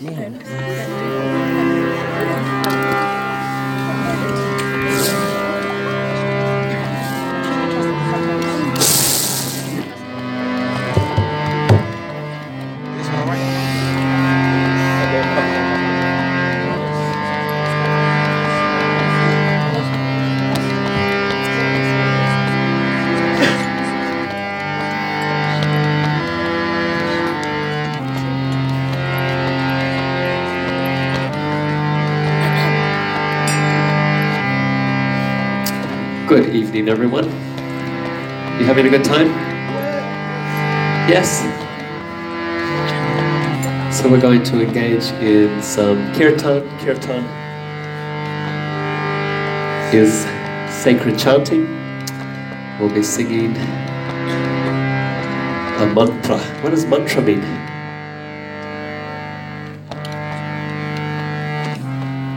Good evening, everyone. You having a good time? Yes? So we're going to engage in some kirtan. Kirtan is sacred chanting. We'll be singing a mantra. What does mantra mean?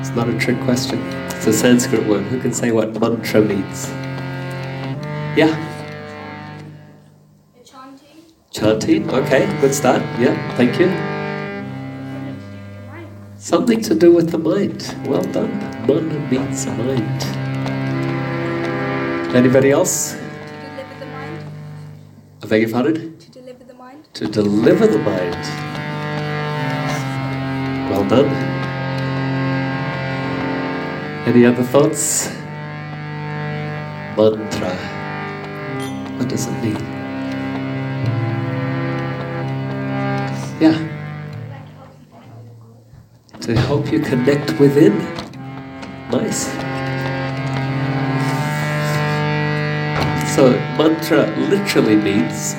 It's not a trick question. It's a Sanskrit word. Who can say what mantra means? Yeah? Chanting. Chanting. Okay, good start. Yeah, thank you. Something to do with the mind. Well done. Man means mind. Anybody else? To deliver the mind. I beg your pardon? To deliver the mind. To deliver the mind. Well done. Any other thoughts? Mantra. What does it mean? Yeah. To help you connect within. Nice. So, mantra literally means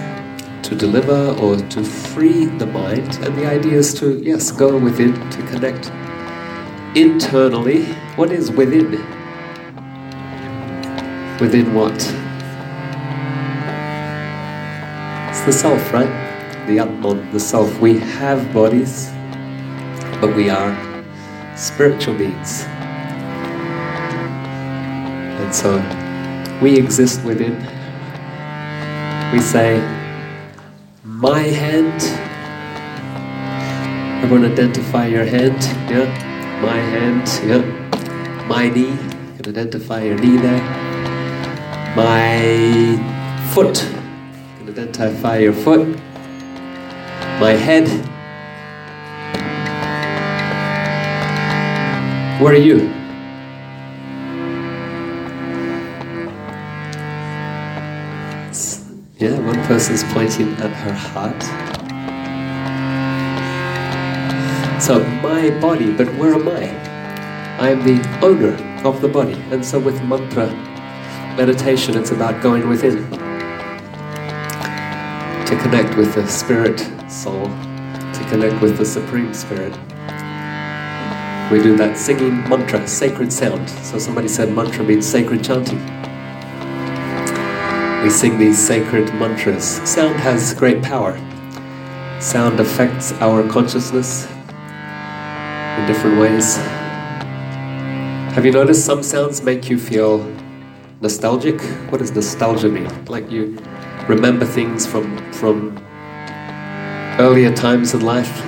to deliver or to free the mind, and the idea is to, yes, go within to connect internally. What is within? Within what? The self, right? The uh, Atman, the self. We have bodies, but we are spiritual beings. And so we exist within. We say, my hand. Everyone identify your hand, yeah? My hand, yeah? My knee, you can identify your knee there. My foot, identify your foot. My head. Where are you? Yeah, one person's pointing at her heart. So, my body, but where am I? I am the owner of the body. And so, with mantra meditation, it's about going within to connect with the spirit soul, to connect with the Supreme Spirit. We do that singing mantra, sacred sound. So, somebody said mantra means sacred chanting. We sing these sacred mantras. Sound has great power. Sound affects our consciousness in different ways. Have you noticed some sounds make you feel nostalgic? What does nostalgia mean? Like you remember things from from earlier times in life.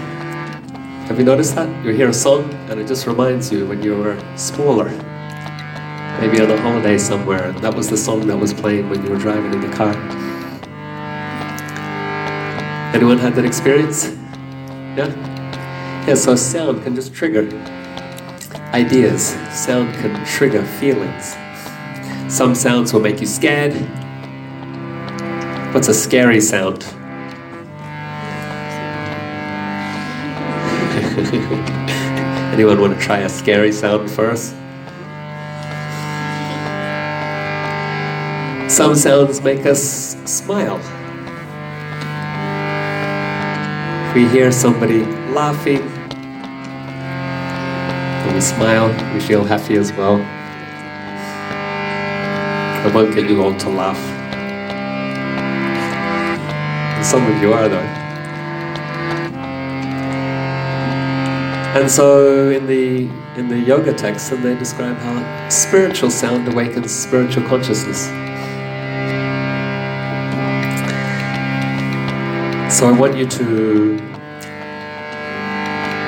Have you noticed that? You hear a song and it just reminds you when you were smaller. Maybe on a holiday somewhere, and that was the song that was playing when you were driving in the car. Anyone had that experience? Yeah? Yeah, so sound can just trigger ideas. Sound can trigger feelings. Some sounds will make you scared. What's a scary sound? Anyone want to try a scary sound first? Some sounds make us smile. If we hear somebody laughing, and we smile, we feel happy as well. I won't get you all to laugh. Some of you are though. And so in the in the yoga text, and they describe how spiritual sound awakens spiritual consciousness. So I want you to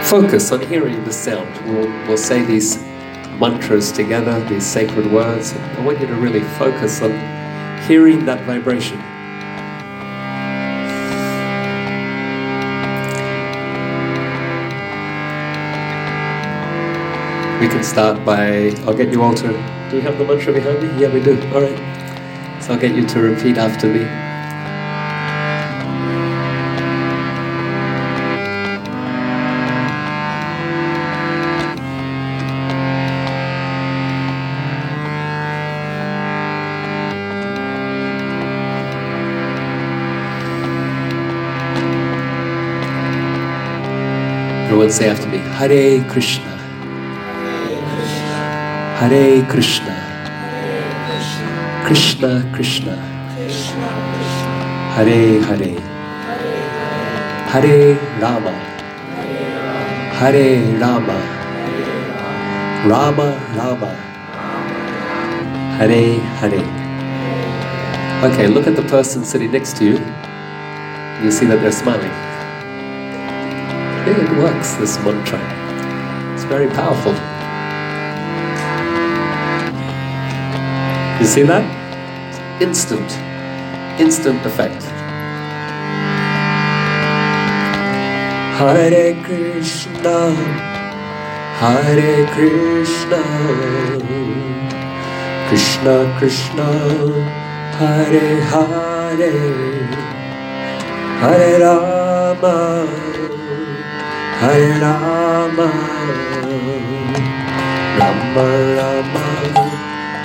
focus on hearing the sound. We'll, we'll say these mantras together, these sacred words. I want you to really focus on hearing that vibration. We can start by, I'll get you all to, do we have the mantra behind me? Yeah, we do. All right. So I'll get you to repeat after me. Everyone say after me, Hare Krishna. Hare Krishna. Krishna Krishna. Hare Hare. Hare Rama. Hare Rama. Rama Rama. Hare Hare. Okay, look at the person sitting next to you. You see that they're smiling. Yeah, it works, this mantra. It's very powerful. You see that? Instant, instant effect. Hare Krishna, Hare Krishna, Krishna Krishna, Hare Hare, Hare Rama, Hare Rama, Rama Rama.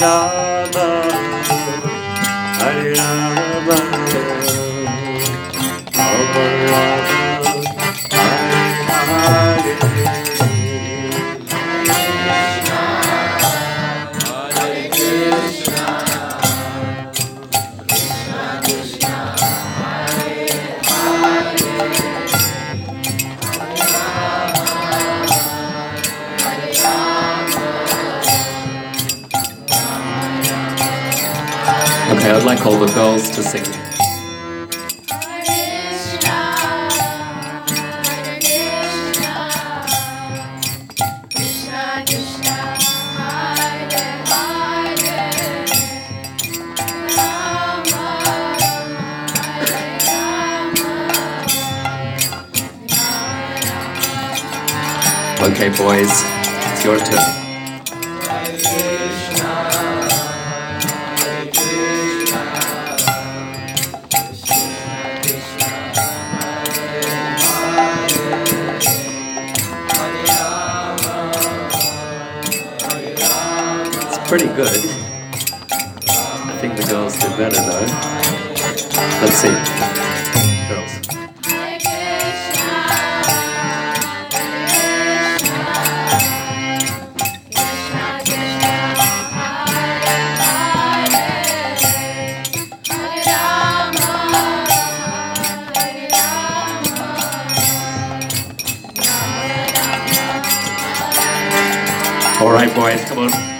Hare Rama, Okay, all the girls to sing. Okay, boys, it's your turn. good. I think the girls did better though. Let's see. Girls. All right, boys, come on.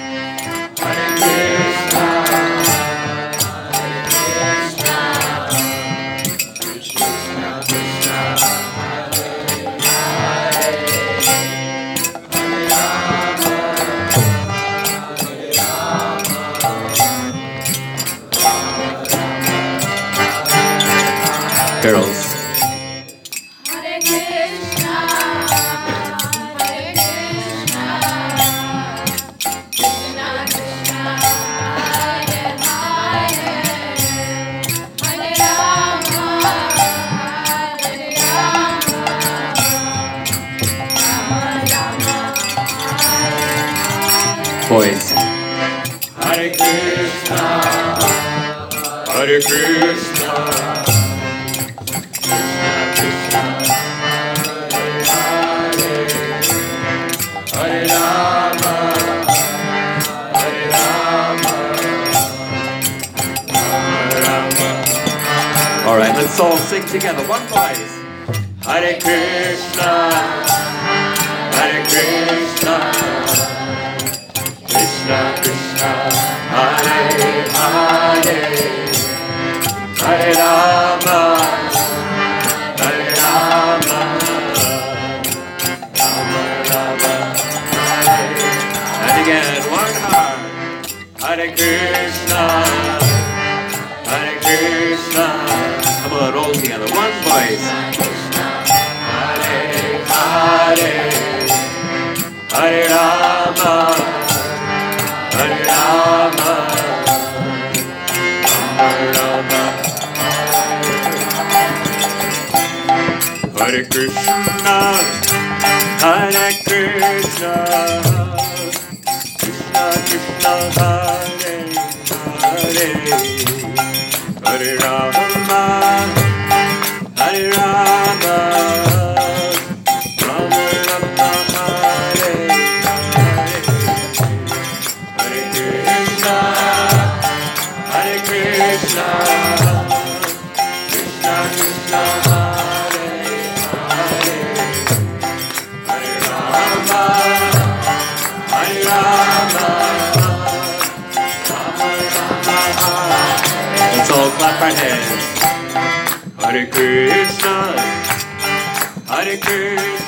twice. Hare Krishna, Hare Krishna, Krishna Krishna, Hare Hare, Hare Rama, Hare Rama, Rama Rama, Hare. And again, one. Hare Krishna. one voice. Hare Hare Hare Rama Hare Rama Hare Rama Hare Krishna Hare Krishna Krishna Krishna Hare Godhead. Hare Krishna, Hare Krishna.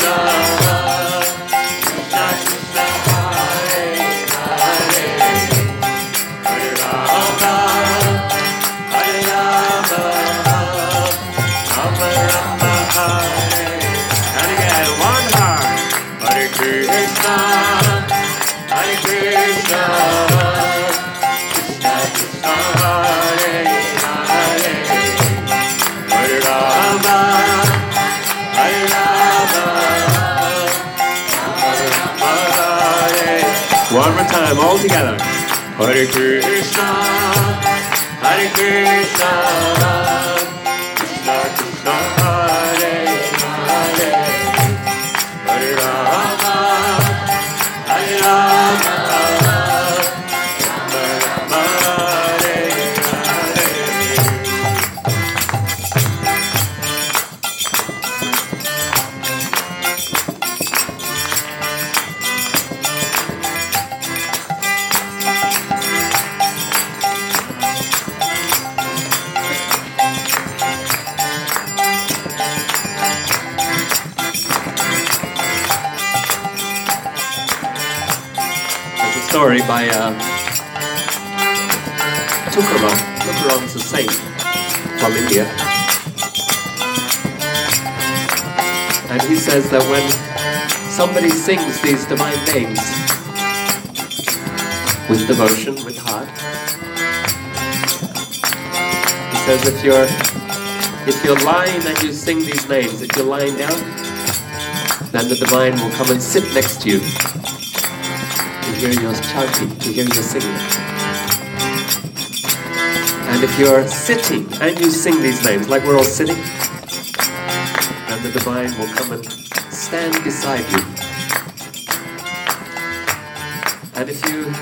One more time, all together. Hare Krishna, Hare Krishna. By uh, Tukaram. Tukaram's a saint from India. And he says that when somebody sings these divine names with devotion, with heart, he says if you're if you're lying and you sing these names, if you're lying down, then the divine will come and sit next to you to hear your chanting, to hear your singing. And if you're sitting and you sing these names, like we're all sitting, then the divine will come and stand beside you. And if you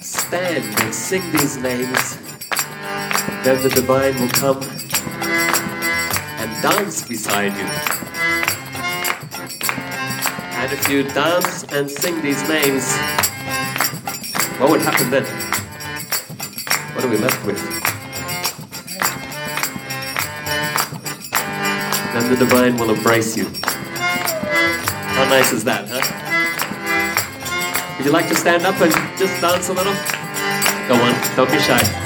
stand and sing these names, then the divine will come and dance beside you. And if you dance and sing these names, what would happen then? What are we left with? Then the divine will embrace you. How nice is that, huh? Would you like to stand up and just dance a little? Go on, don't be shy.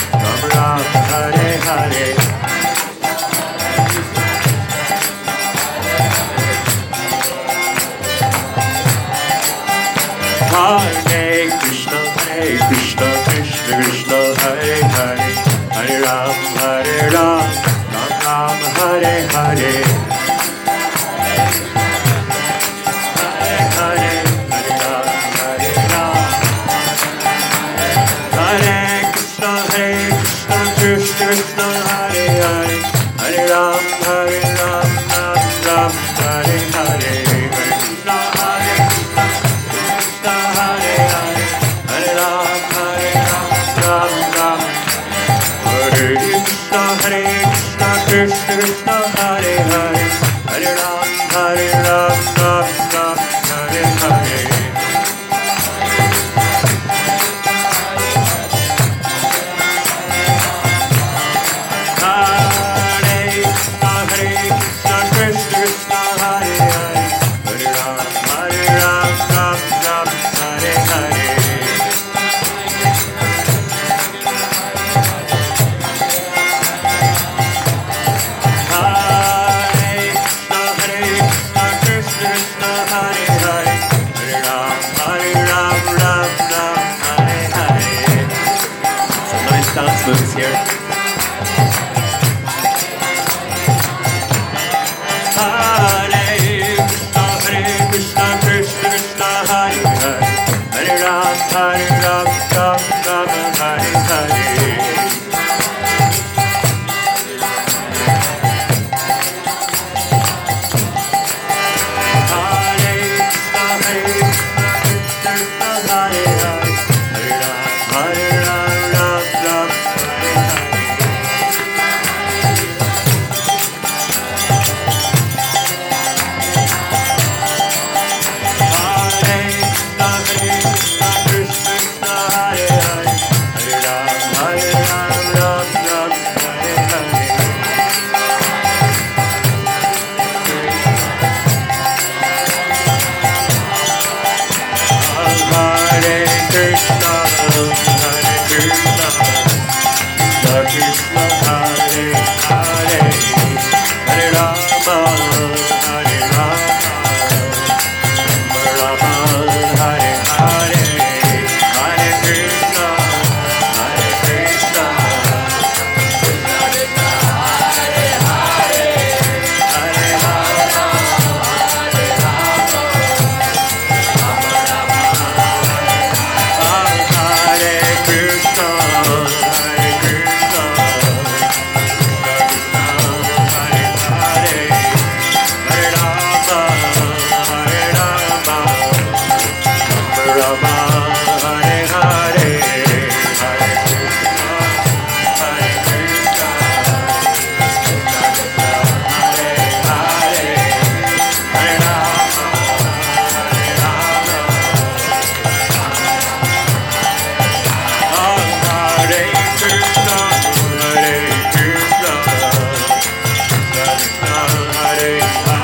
Hare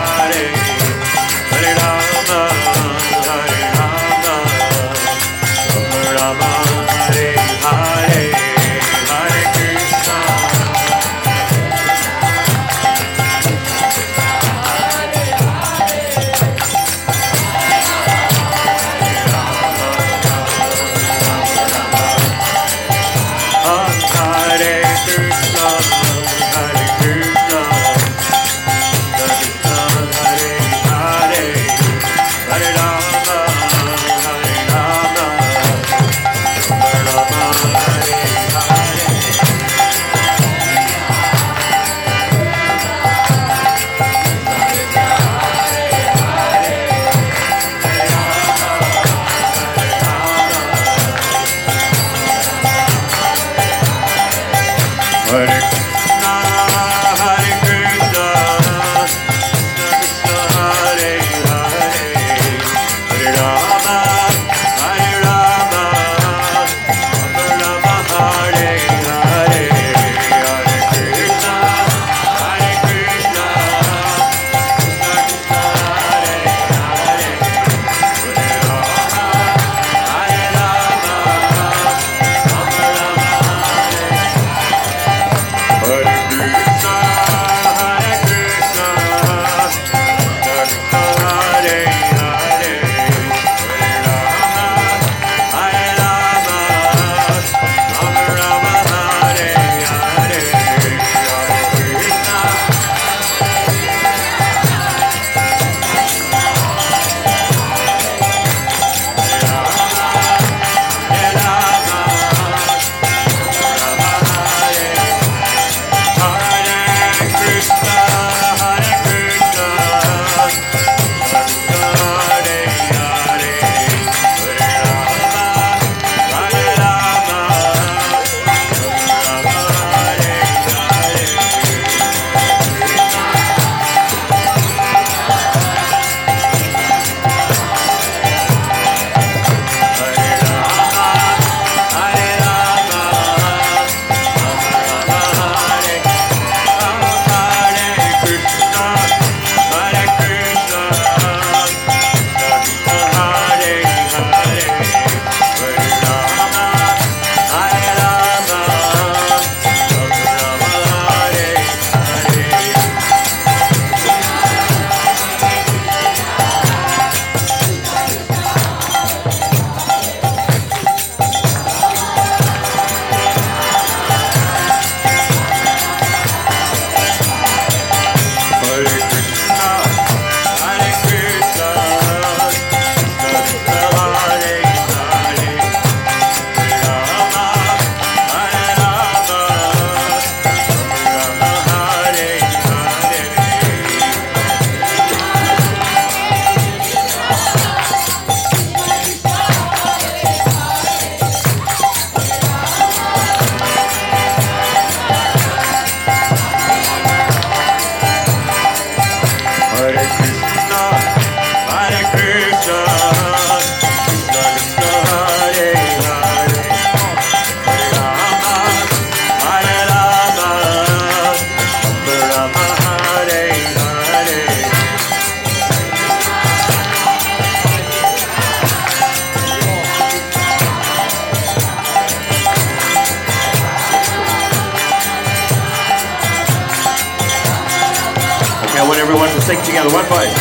sing together. One voice.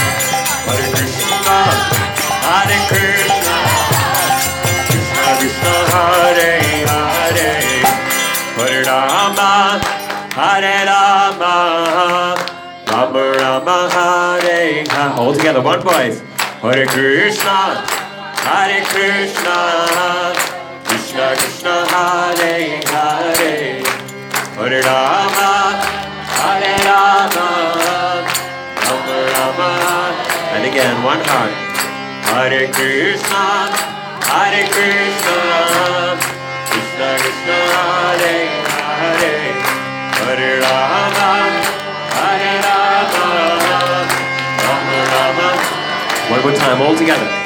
Hare Krishna, Hare Krishna, Krishna Krishna, Hare Hare, Hare Rama, Hare Rama, Rama Rama, Hare Hare. All together, one voice. Hare Krishna, Hare Krishna, Krishna Krishna, Hare Hare, Hare Rama, Hare Rama, Rama. And again, one heart. Hare Krishna, Hare Krishna, Krishna Krishna, Hare Hare, Hare Rama, Hare Rama, Rama Rama. One more time, all together.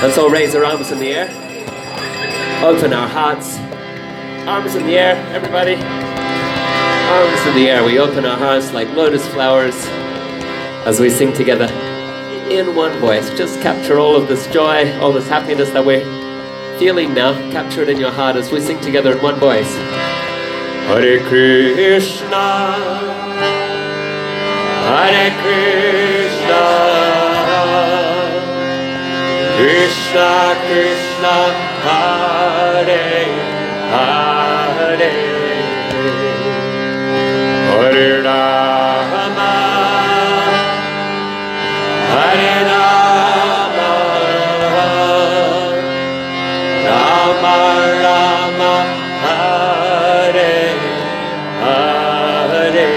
And so raise our arms in the air. Open our hearts. Arms in the air, everybody. Arms in the air. We open our hearts like lotus flowers as we sing together in one voice. Just capture all of this joy, all this happiness that we're feeling now. Capture it in your heart as we sing together in one voice. Hare Krishna, Hare Krishna, Krishna Krishna, Hare Hare, Hare Rama, Hare Rama, Rama Rama, Hare Hare.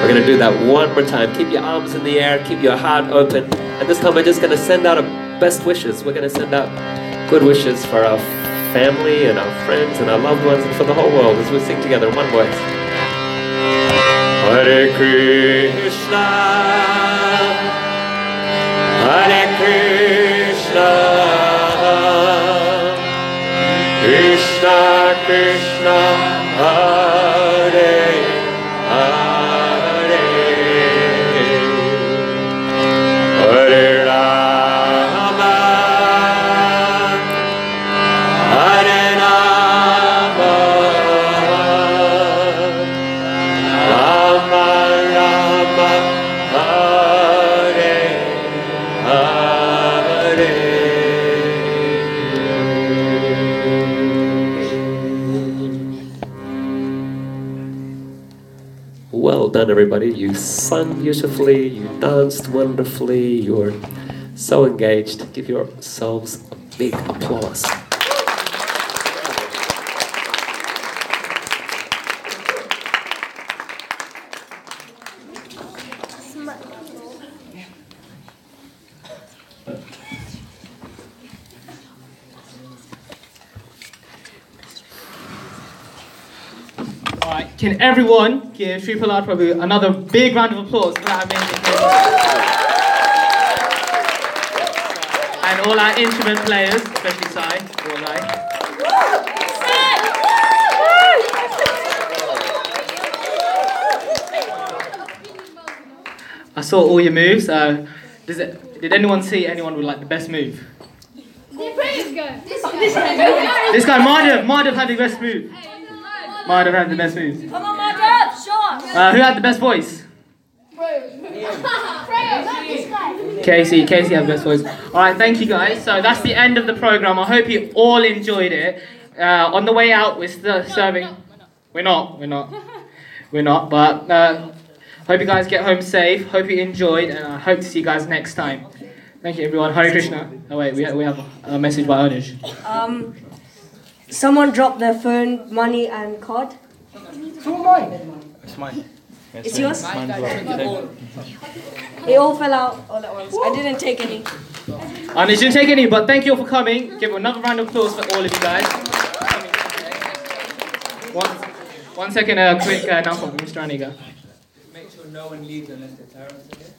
We're going to do that one more time. Keep your arms in the air, keep your heart open. And this time we're just going to send out our best wishes. We're going to send out good wishes for our family and our friends and our loved ones and for the whole world as we sing together in one voice. Hare Krishna, Hare Krishna, Krishna Krishna, Hare everybody. You sung beautifully, you danced wonderfully, you're so engaged. Give yourselves a big applause. Alright, can everyone give Sri Prahlad Prabhu another big round of applause for that amazing performance? And all our instrument players, especially Sai, all right. I saw all your moves. Uh, does it, did anyone see anyone with like the best move? This guy. This guy. This guy, Madhav, Madhav had the best move. Madhav had the best move. Come on, my dad. Shot. Uh, who had the best voice? Casey, Casey had the best voice. Alright, thank you guys. So that's the end of the program. I hope you all enjoyed it. Uh, on the way out, we're still serving. We're not, we're not. We're not, but uh, hope you guys get home safe. Hope you enjoyed, and I hope to see you guys next time. Thank you, everyone. Hare Krishna. Oh, wait, we, we have a message by Anish. Um, someone dropped their phone, money, and card. Who mine? It's mine. It's yours? It all fell out all at once. I didn't take any. Anish didn't take any, but thank you all for coming. Give another round of applause for all of you guys. One, one second, a quick uh, announcement from Mr. Aniga. Make sure no one leaves unless they're terrorists, okay?